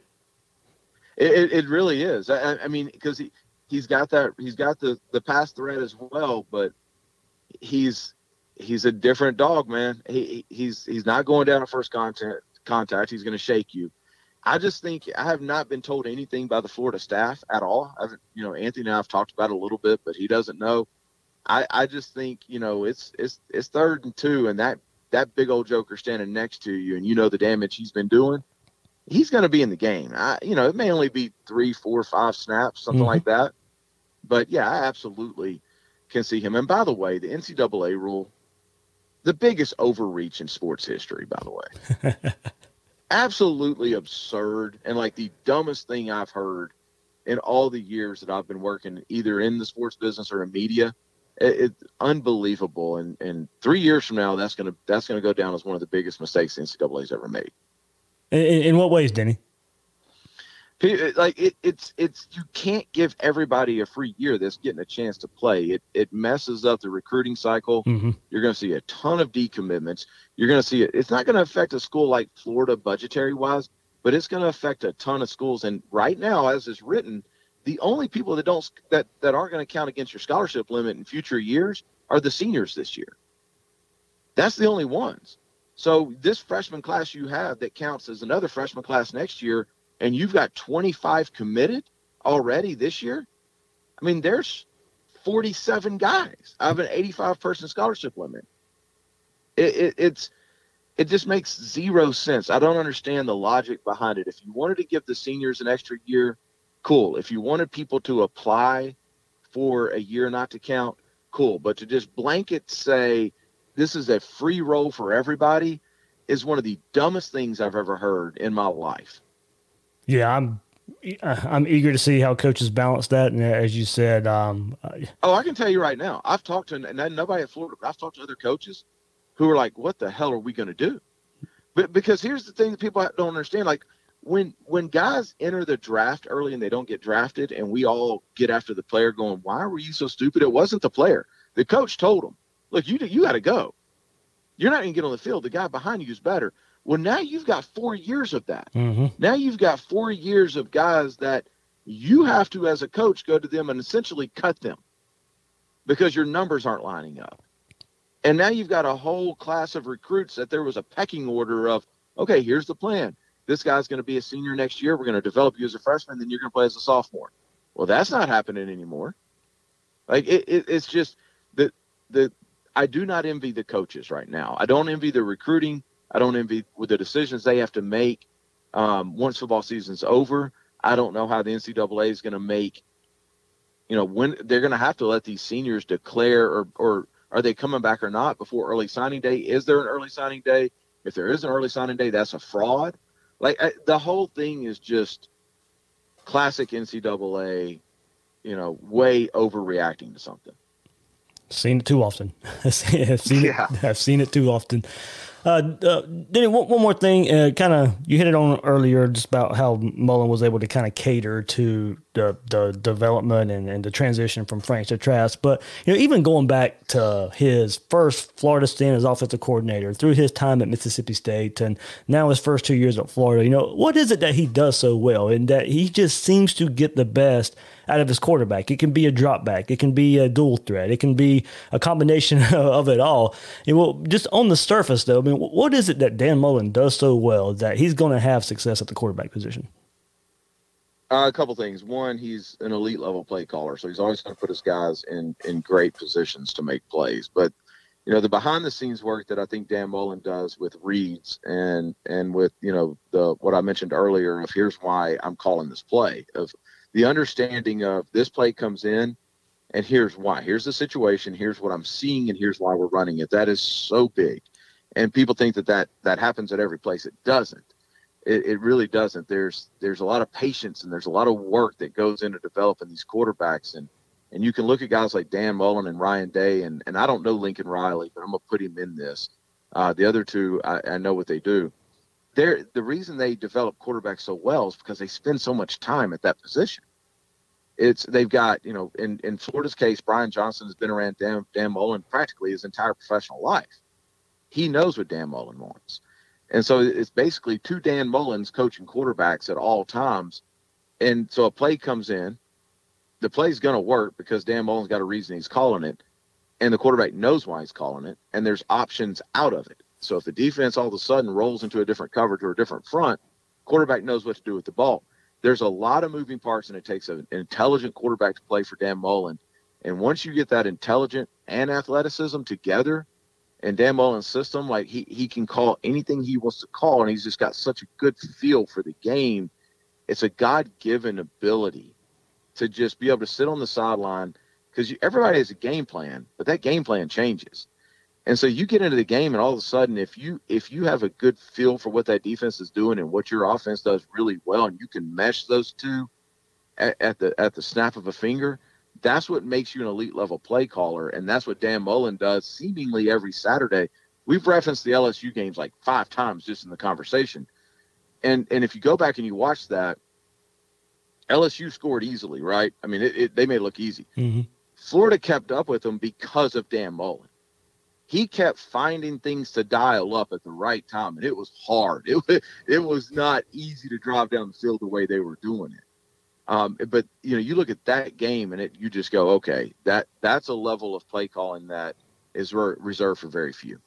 it, it, it really is. I, I mean, because he he's got that he's got the the pass threat as well, but he's he's a different dog, man. He he's he's not going down a first contact contact. He's going to shake you. I just think I have not been told anything by the Florida staff at all. I've, you know, Anthony and I have talked about it a little bit, but he doesn't know. I, I just think, you know, it's it's it's third and two, and that that big old joker standing next to you, and you know the damage he's been doing. He's going to be in the game. I, you know, it may only be three, four, five snaps, something mm-hmm. like that. But yeah, I absolutely can see him. And by the way, the NCAA rule, the biggest overreach in sports history, by the way. [LAUGHS] absolutely absurd and like the dumbest thing I've heard in all the years that I've been working either in the sports business or in media. It, it's unbelievable. And and three years from now, that's gonna that's gonna go down as one of the biggest mistakes the NCAA's ever made. In, in what ways, Denny? Like it, it's it's you can't give everybody a free year that's getting a chance to play. It it messes up the recruiting cycle. Mm-hmm. You're going to see a ton of decommitments. You're going to see it. It's not going to affect a school like Florida budgetary wise, but it's going to affect a ton of schools. And right now, as it's written, the only people that don't that that aren't going to count against your scholarship limit in future years are the seniors this year. That's the only ones. So this freshman class you have that counts as another freshman class next year and you've got 25 committed already this year, I mean, there's 47 guys out of an 85 person scholarship limit. It, it, it's it just makes zero sense. I don't understand the logic behind it. If you wanted to give the seniors an extra year, cool. If you wanted people to apply for a year not to count, cool. But to just blanket say this is a free roll for everybody is one of the dumbest things I've ever heard in my life. Yeah, I'm I'm eager to see how coaches balance that. And as you said, um, oh, I can tell you right now, I've talked to and nobody at Florida. I've talked to other coaches who are like, "What the hell are we going to do?" But because here's the thing that people don't understand: like when when guys enter the draft early and they don't get drafted, and we all get after the player, going, "Why were you so stupid?" It wasn't the player. The coach told him, "Look, you you got to go. You're not going to get on the field. The guy behind you is better." Well, now you've got four years of that. Mm-hmm. Now you've got four years of guys that you have to, as a coach, go to them and essentially cut them because your numbers aren't lining up. And now you've got a whole class of recruits that there was a pecking order of, okay, here's the plan. This guy's going to be a senior next year. We're going to develop you as a freshman, then you're going to play as a sophomore. Well, that's not happening anymore. Like it, it, it's just the the I do not envy the coaches right now. I don't envy the recruiting. I don't envy with the decisions they have to make um, once football season's over. I don't know how the NCAA is going to make. You know, when they're going to have to let these seniors declare, or or are they coming back or not before early signing day? Is there an early signing day? If there is an early signing day, that's a fraud. Like I, the whole thing is just classic NCAA. You know, way overreacting to something. Seen it too often. [LAUGHS] I've seen yeah. I've seen it too often. Uh, uh, one, one more thing, uh, kind of you hit it on earlier, just about how Mullen was able to kind of cater to the the development and, and the transition from Franks to Trask. But you know, even going back to his first Florida stint as offensive coordinator, through his time at Mississippi State, and now his first two years at Florida, you know, what is it that he does so well, and that he just seems to get the best out of his quarterback. It can be a drop back. It can be a dual threat. It can be a combination [LAUGHS] of it all. Well, just on the surface, though, I mean, what is it that Dan Mullen does so well that he's going to have success at the quarterback position? Uh, a couple things. One, he's an elite level play caller, so he's always going to put his guys in in great positions to make plays. But you know, the behind the scenes work that I think Dan Mullen does with reads and and with you know the what I mentioned earlier of here's why I'm calling this play of the understanding of this play comes in and here's why. Here's the situation. Here's what I'm seeing, and here's why we're running it. That is so big, and people think that that that happens at every place. It doesn't. It, it really doesn't. There's there's a lot of patience and there's a lot of work that goes into developing these quarterbacks, and And you can look at guys like Dan Mullen and Ryan Day, and, and I don't know Lincoln Riley, but I'm to put him in this. Uh, the other two, I, I know what they do. They're, the reason they develop quarterbacks so well is because they spend so much time at that position. It's they've got you know in, in Florida's case, Brian Johnson has been around Dan, Dan Mullen practically his entire professional life. He knows what Dan Mullen wants, and so it's basically two Dan Mullens coaching quarterbacks at all times. And so a play comes in, the play's going to work because Dan Mullen's got a reason he's calling it, and the quarterback knows why he's calling it, and there's options out of it. So if the defense all of a sudden rolls into a different coverage or a different front, quarterback knows what to do with the ball. There's a lot of moving parts, and it takes an intelligent quarterback to play for Dan Mullen. And once you get that intelligent and athleticism together in Dan Mullen's system, like he, he can call anything he wants to call, and he's just got such a good feel for the game. It's a God given ability to just be able to sit on the sideline because everybody has a game plan, but that game plan changes. And so you get into the game, and all of a sudden, if you if you have a good feel for what that defense is doing and what your offense does really well, and you can mesh those two at, at the at the snap of a finger, that's what makes you an elite level play caller, and that's what Dan Mullen does seemingly every Saturday. We've referenced the LSU games like five times just in the conversation, and and if you go back and you watch that, LSU scored easily, right? I mean, it, it, they made it look easy. Mm-hmm. Florida kept up with them because of Dan Mullen he kept finding things to dial up at the right time, and it was hard. [LAUGHS] It it was not easy to drive down the field the way they were doing it. Um, but you know, you look at that game, and it you just go, okay, that that's a level of play calling that is re- reserved for very few.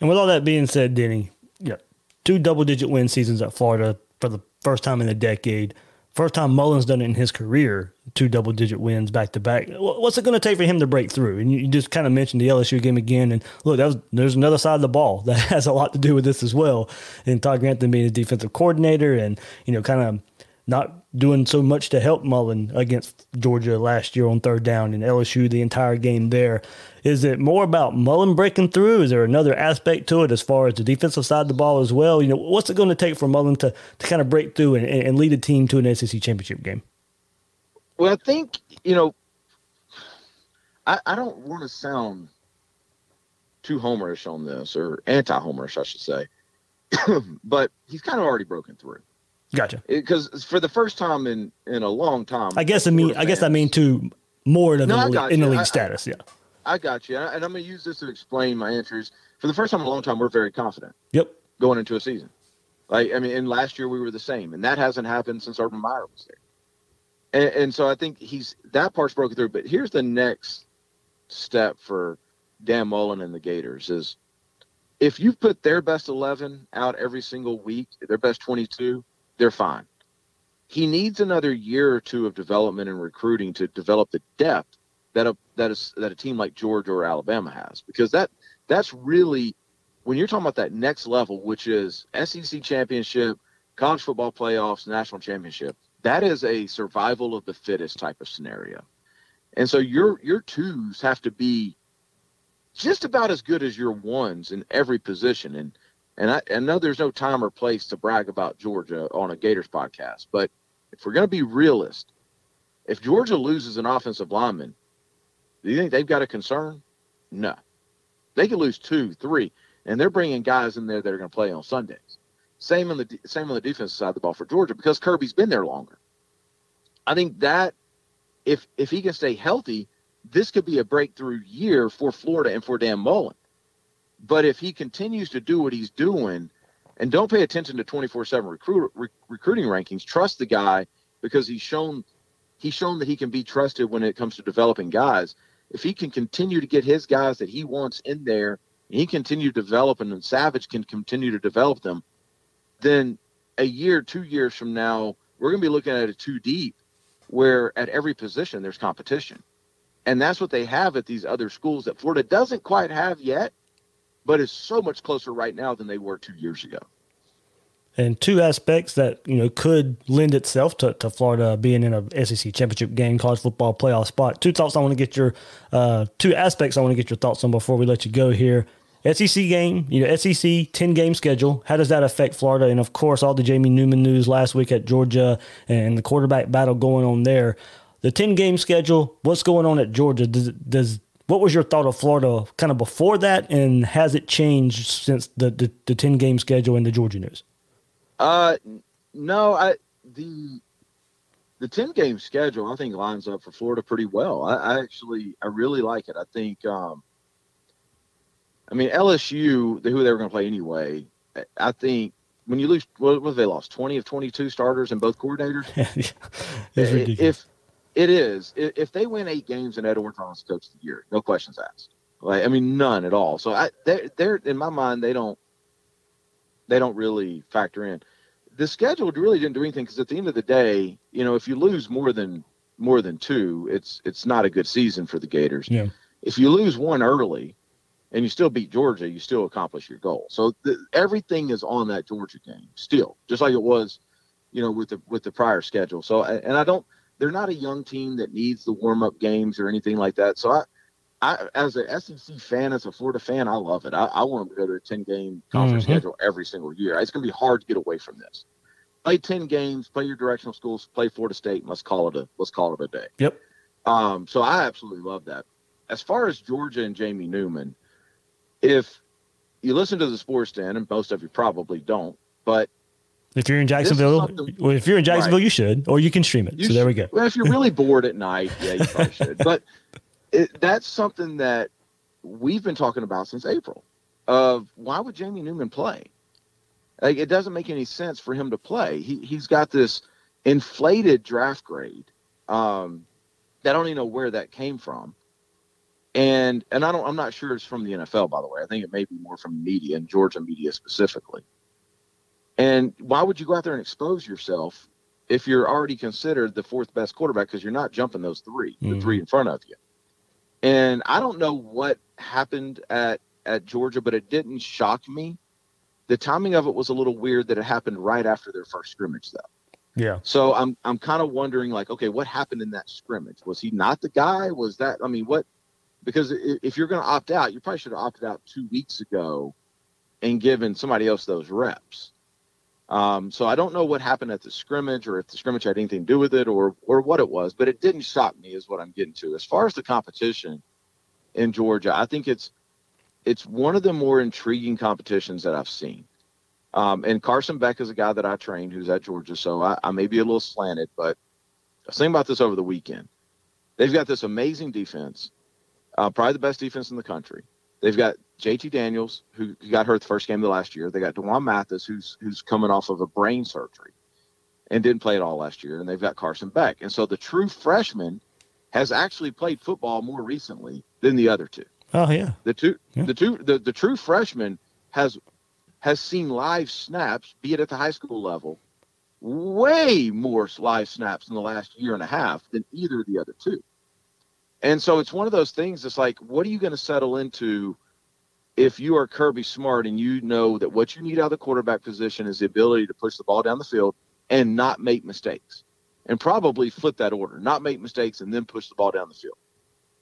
And with all that being said, Denny, yeah, two double-digit win seasons at Florida for the first time in a decade. First time Mullen's done it in his career, two double digit wins back to back. What's it going to take for him to break through? And you just kind of mentioned the LSU game again. And look, was, there's another side of the ball that [LAUGHS] has a lot to do with this as well. And Todd Grantham being a defensive coordinator and, you know, kind of not doing so much to help Mullen against Georgia last year on third down and LSU the entire game there. Is it more about Mullen breaking through? Is there another aspect to it as far as the defensive side of the ball as well? You know, what's it going to take for Mullen to, to kind of break through and, and lead a team to an SEC championship game? Well, I think, you know, I, I don't want to sound too homerish on this or anti homerish, I should say, [COUGHS] but he's kind of already broken through. Gotcha. Because for the first time in in a long time, I guess I mean I guess I mean to more than No, in the league I- status. Yeah. I got you, and I'm going to use this to explain my answers. For the first time in a long time, we're very confident Yep. going into a season. Like I mean, in last year we were the same, and that hasn't happened since Urban Meyer was there. And, and so I think he's that part's broken through. But here's the next step for Dan Mullen and the Gators is if you put their best 11 out every single week, their best 22, they're fine. He needs another year or two of development and recruiting to develop the depth that a that is that a team like Georgia or Alabama has because that that's really when you're talking about that next level, which is SEC championship, college football playoffs, national championship. That is a survival of the fittest type of scenario, and so your your twos have to be just about as good as your ones in every position. And and I, I know there's no time or place to brag about Georgia on a Gators podcast, but if we're going to be realist, if Georgia loses an offensive lineman, do you think they've got a concern? No. They could lose two, three, and they're bringing guys in there that are going to play on Sundays. Same on the same on the defensive side of the ball for Georgia because Kirby's been there longer. I think that if if he can stay healthy, this could be a breakthrough year for Florida and for Dan Mullen. But if he continues to do what he's doing, and don't pay attention to 24/7 recruit, re- recruiting rankings, trust the guy because he's shown he's shown that he can be trusted when it comes to developing guys. If he can continue to get his guys that he wants in there, and he continue to develop and Savage can continue to develop them, then a year, two years from now, we're going to be looking at it too deep, where at every position there's competition, and that's what they have at these other schools that Florida doesn't quite have yet, but is so much closer right now than they were two years ago. and two aspects that you know could lend itself to, to Florida being in a SEC championship game, college football playoff spot. Two thoughts I want to get your uh, two aspects I want to get your thoughts on before we let you go here. SEC game, you know, SEC ten game schedule. How does that affect Florida? And of course, all the Jamie Newman news last week at Georgia and the quarterback battle going on there. the ten game schedule. What's going on at Georgia? Does does what was your thought of Florida kind of before that, and has it changed since the the, the ten game schedule and the Georgia news? Uh, no, I the the ten game schedule I think lines up for Florida pretty well. I, I actually I really like it. I think um, I mean LSU, who they were going to play anyway. I think when you lose, what was they lost twenty of twenty two starters and both coordinators. [LAUGHS] it's ridiculous. if it is, if they win eight games and Ed Orgeron's coach of the year, no questions asked. Like I mean, none at all. So I they're, they're in my mind they don't they don't really factor in. The schedule really didn't do anything because at the end of the day, you know, if you lose more than more than two, it's it's not a good season for the Gators. Yeah. If you lose one early and you still beat Georgia, you still accomplish your goal. So the, everything is on that Georgia game still, just like it was, you know, with the with the prior schedule. So and I don't, they're not a young team that needs the warm up games or anything like that. So I, I as a SEC fan, as a Florida fan, I love it. I, I want them to go to a ten game conference Mhm. schedule every single year. It's going to be hard to get away from this. Play ten games, play your directional schools, play Florida State, and let's call it a let's call it a day. Yep. Um, so I absolutely love that. As far as Georgia and Jamie Newman, if you listen to the sports den, and most of you probably don't, but If you're in Jacksonville, well, if you're in Jacksonville, Right. you should, or you can stream it. You so there we go. Well, if you're really [LAUGHS] bored at night, yeah, you probably should. But it, that's something that we've been talking about since April. Of why would Jamie Newman play? Like, it doesn't make any sense for him to play. He he's got this inflated draft grade. Um, I don't even know where that came from. And and I don't I'm not sure it's from the NFL by the way. I think it may be more from media and Georgia media specifically. And why would you go out there and expose yourself if you're already considered the fourth best quarterback because you're not jumping those 3 the Mhm. three in front of you. And I don't know what happened at at Georgia, but it didn't shock me. The timing of it was a little weird that it happened right after their first scrimmage, though. Yeah. So I'm I'm kind of wondering, like, okay, what happened in that scrimmage? Was he not the guy? Was that? I mean, what? Because if you're going to opt out, you probably should have opted out two weeks ago, and given somebody else those reps. Um, so I don't know what happened at the scrimmage, or if the scrimmage had anything to do with it, or or what it was. But it didn't shock me, is what I'm getting to. As far as the competition in Georgia, I think it's it's one of the more intriguing competitions that I've seen. Um, and Carson Beck is a guy that I trained who's at Georgia, so I, I may be a little slanted, but I was thinking about this over the weekend. They've got this amazing defense, uh, probably the best defense in the country. They've got JT Daniels, who got hurt the first game of the last year. They got D'Wan Mathis, who's who's coming off of a brain surgery and didn't play at all last year. And they've got Carson Beck. And so the true freshman has actually played football more recently than the other two. Oh yeah. The two, Yeah. the two, the, the true freshman has has seen live snaps, be it at the high school level, way more live snaps in the last year and a half than either of the other two. And so it's one of those things. It's like, what are you going to settle into if you are Kirby Smart and you know that what you need out of the quarterback position is the ability to push the ball down the field and not make mistakes, and probably flip that order, not make mistakes and then push the ball down the field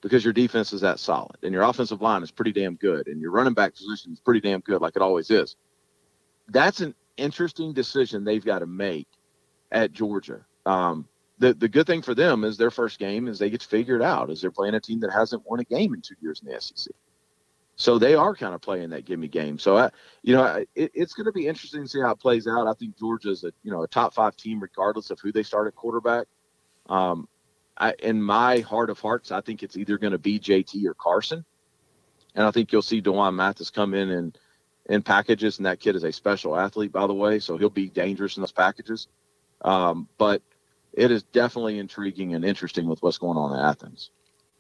because your defense is that solid and your offensive line is pretty damn good and your running back position is pretty damn good, like it always is. That's an interesting decision they've got to make at Georgia. Um, the the good thing for them is their first game is they get to figure it out as they're playing a team that hasn't won a game in two years in the SEC. So they are kind of playing that gimme game. So I, you know, I- it, it's going to be interesting to see how it plays out. I think Georgia's a you know a top five team regardless of who they start at quarterback. Um, I, in my heart of hearts, I think it's either going to be JT or Carson, and I think you'll see D'Wan Mathis come in and in packages, and that kid is a special athlete, by the way, so he'll be dangerous in those packages. Um, but it is definitely intriguing and interesting with what's going on in Athens.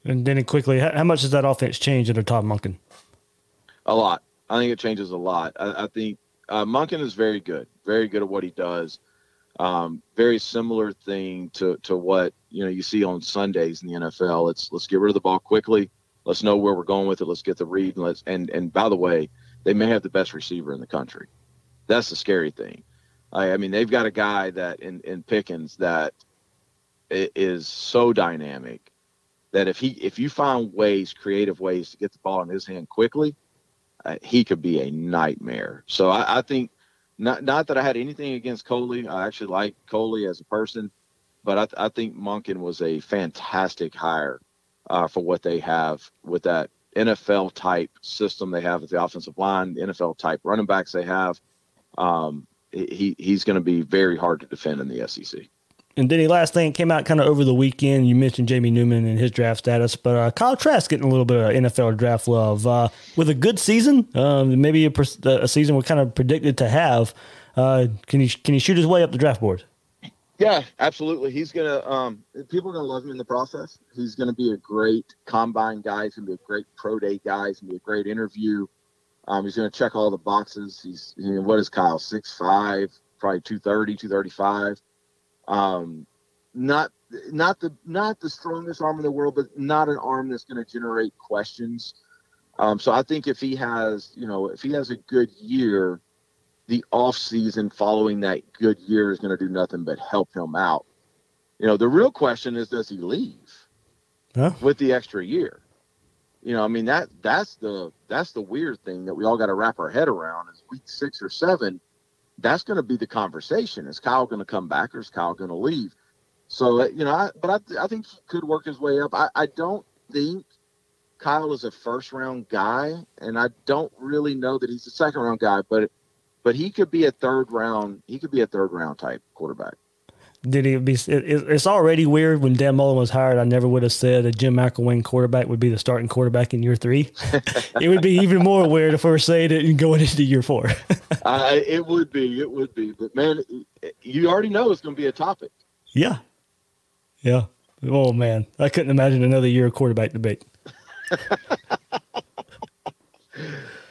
And then quickly, how, much does that offense change under Todd Monken? A lot. I think it changes a lot. I, I think uh, Munkin is very good, very good at what he does. Um, very similar thing to to what you know you see on Sundays in the NFL. It's let's get rid of the ball quickly. Let's know where we're going with it. Let's get the read. And let's and and by the way, they may have the best receiver in the country. That's the scary thing. I, I mean, they've got a guy that in in Pickens that is so dynamic that if he if you find ways, creative ways to get the ball in his hand quickly, uh, he could be a nightmare. So I, I think not not that I had anything against Coley. I actually like Coley as a person. but I, I think Monken was a fantastic hire uh, for what they have with that NFL type system they have with the offensive line, the NFL type running backs they have. Um, he he's going to be very hard to defend in the SEC. And then the last thing came out kind of over the weekend. You mentioned Jamie Newman and his draft status, but uh, Kyle Trask getting a little bit of NFL draft love uh, with a good season, um, maybe a, a, season we're kind of predicted to have. Uh, can he can he shoot his way up the draft board? Yeah, absolutely. He's gonna. Um, people are gonna love him in the process. He's gonna be a great combine guy. He's gonna be a great pro day guy. He's gonna be a great interview. Um, he's gonna check all the boxes. He's you know, what is Kyle? Six five, probably 230, 235. Um, not not the not the strongest arm in the world, but not an arm that's going to generate questions. Um, so I think if he has, you know, if he has a good year, the off season following that good year is going to do nothing but help him out. You know, the real question is, does he leave huh? with the extra year? You know, I mean that that's the that's the weird thing that we all got to wrap our head around is week six or seven that's going to be the conversation. Is Kyle going to come back or is Kyle going to leave? So, uh, you know, I, but I, I think he could work his way up. I, I don't think Kyle is a first round guy, and I don't really know that he's a second round guy, but but he could be a third round. He could be a third round type quarterback did he be? It, it's already weird when Dan Mullen was hired. I never would have said a Jim McElwain quarterback would be the starting quarterback in year three. [LAUGHS] it would be even more weird if we were saying it going into year four. [LAUGHS] uh, it would be. It would be. But man, you already know it's going to be a topic. Yeah. Yeah. Oh man, I couldn't imagine another year of quarterback debate. [LAUGHS]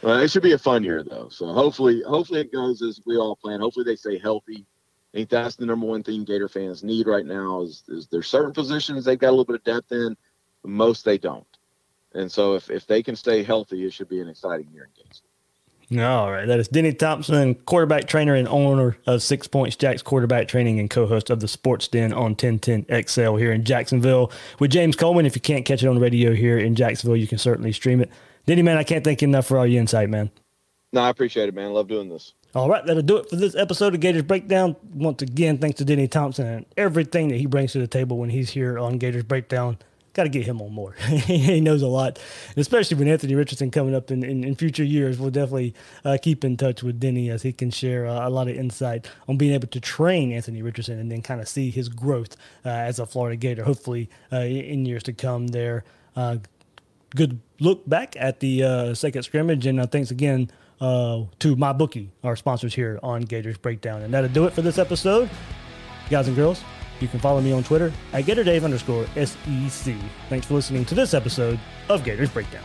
well, it should be a fun year though. So hopefully, hopefully it goes as we all plan. Hopefully they stay healthy I think that's the number one thing Gator fans need right now is, is there's certain positions they've got a little bit of depth in, most they don't. And so if, if they can stay healthy, it should be an exciting year in Gainesville. All right. That is Denny Thompson, quarterback trainer and owner of Six Points Jacks Quarterback Training and co host of the Sports Den on 1010 XL here in Jacksonville with James Coleman. If you can't catch it on the radio here in Jacksonville, you can certainly stream it. Denny, man, I can't thank you enough for all your insight, man. No, I appreciate it, man. Love doing this. All right, that'll do it for this episode of Gators Breakdown. Once again, thanks to Denny Thompson and everything that he brings to the table when he's here on Gators Breakdown. Got to get him on more. [LAUGHS] he knows a lot, and especially with Anthony Richardson coming up in, in, in future years. We'll definitely uh, keep in touch with Denny as he can share uh, a lot of insight on being able to train Anthony Richardson and then kind of see his growth uh, as a Florida Gator, hopefully uh, in years to come there. Uh, good look back at the uh, second scrimmage, and thanks again uh, to MyBookie, our sponsors here on Gators Breakdown. And that'll do it for this episode. Guys and girls, you can follow me on Twitter at GatorDave underscore SEC. Thanks for listening to this episode of Gators Breakdown.